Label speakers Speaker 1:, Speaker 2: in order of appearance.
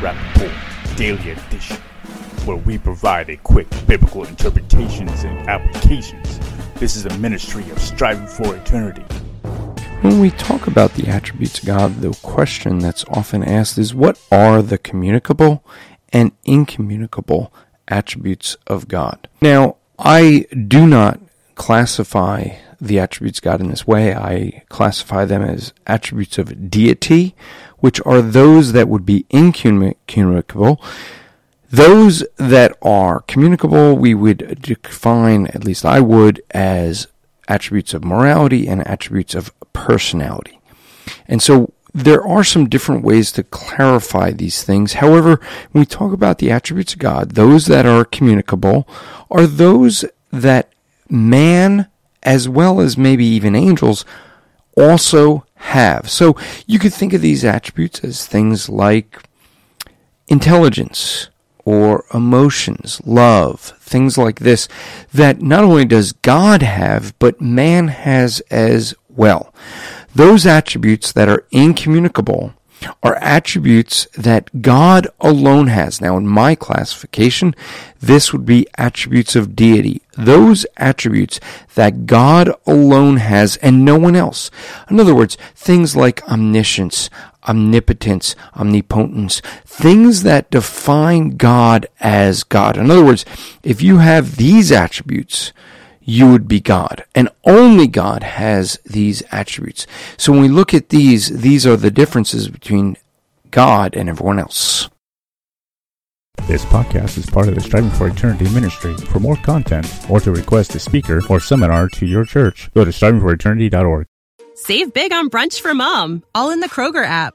Speaker 1: Rappaport Daily Edition, where we provide a quick biblical interpretations and applications. This is a ministry of striving for eternity.
Speaker 2: When we talk about the attributes of God, the question that's often asked is what are the communicable and incommunicable attributes of God? Now, I do not classify the attributes God in this way. I classify them as attributes of deity, which are those that would be incommunicable. Those that are communicable, we would define, at least I would, as attributes of morality and attributes of personality. And so there are some different ways to clarify these things. However, when we talk about the attributes of God, those that are communicable are those that man, as well as maybe even angels, also have. So you could think of these attributes as things like intelligence or emotions, love, things like this, that not only does God have, but man has as well. Those attributes that are incommunicable are attributes that God alone has. Now, in my classification, this would be attributes of deity. Those attributes that God alone has and no one else. In other words, things like omniscience, omnipotence, omnipotence, things that define God as God. In other words, if you have these attributes, you would be God. And only God has these attributes. So when we look at these, these are the differences between God and everyone else.
Speaker 1: This podcast is part of the Striving for Eternity ministry. For more content or to request a speaker or seminar to your church, go to strivingforeternity.org.
Speaker 3: Save big on brunch for mom, all in the Kroger app.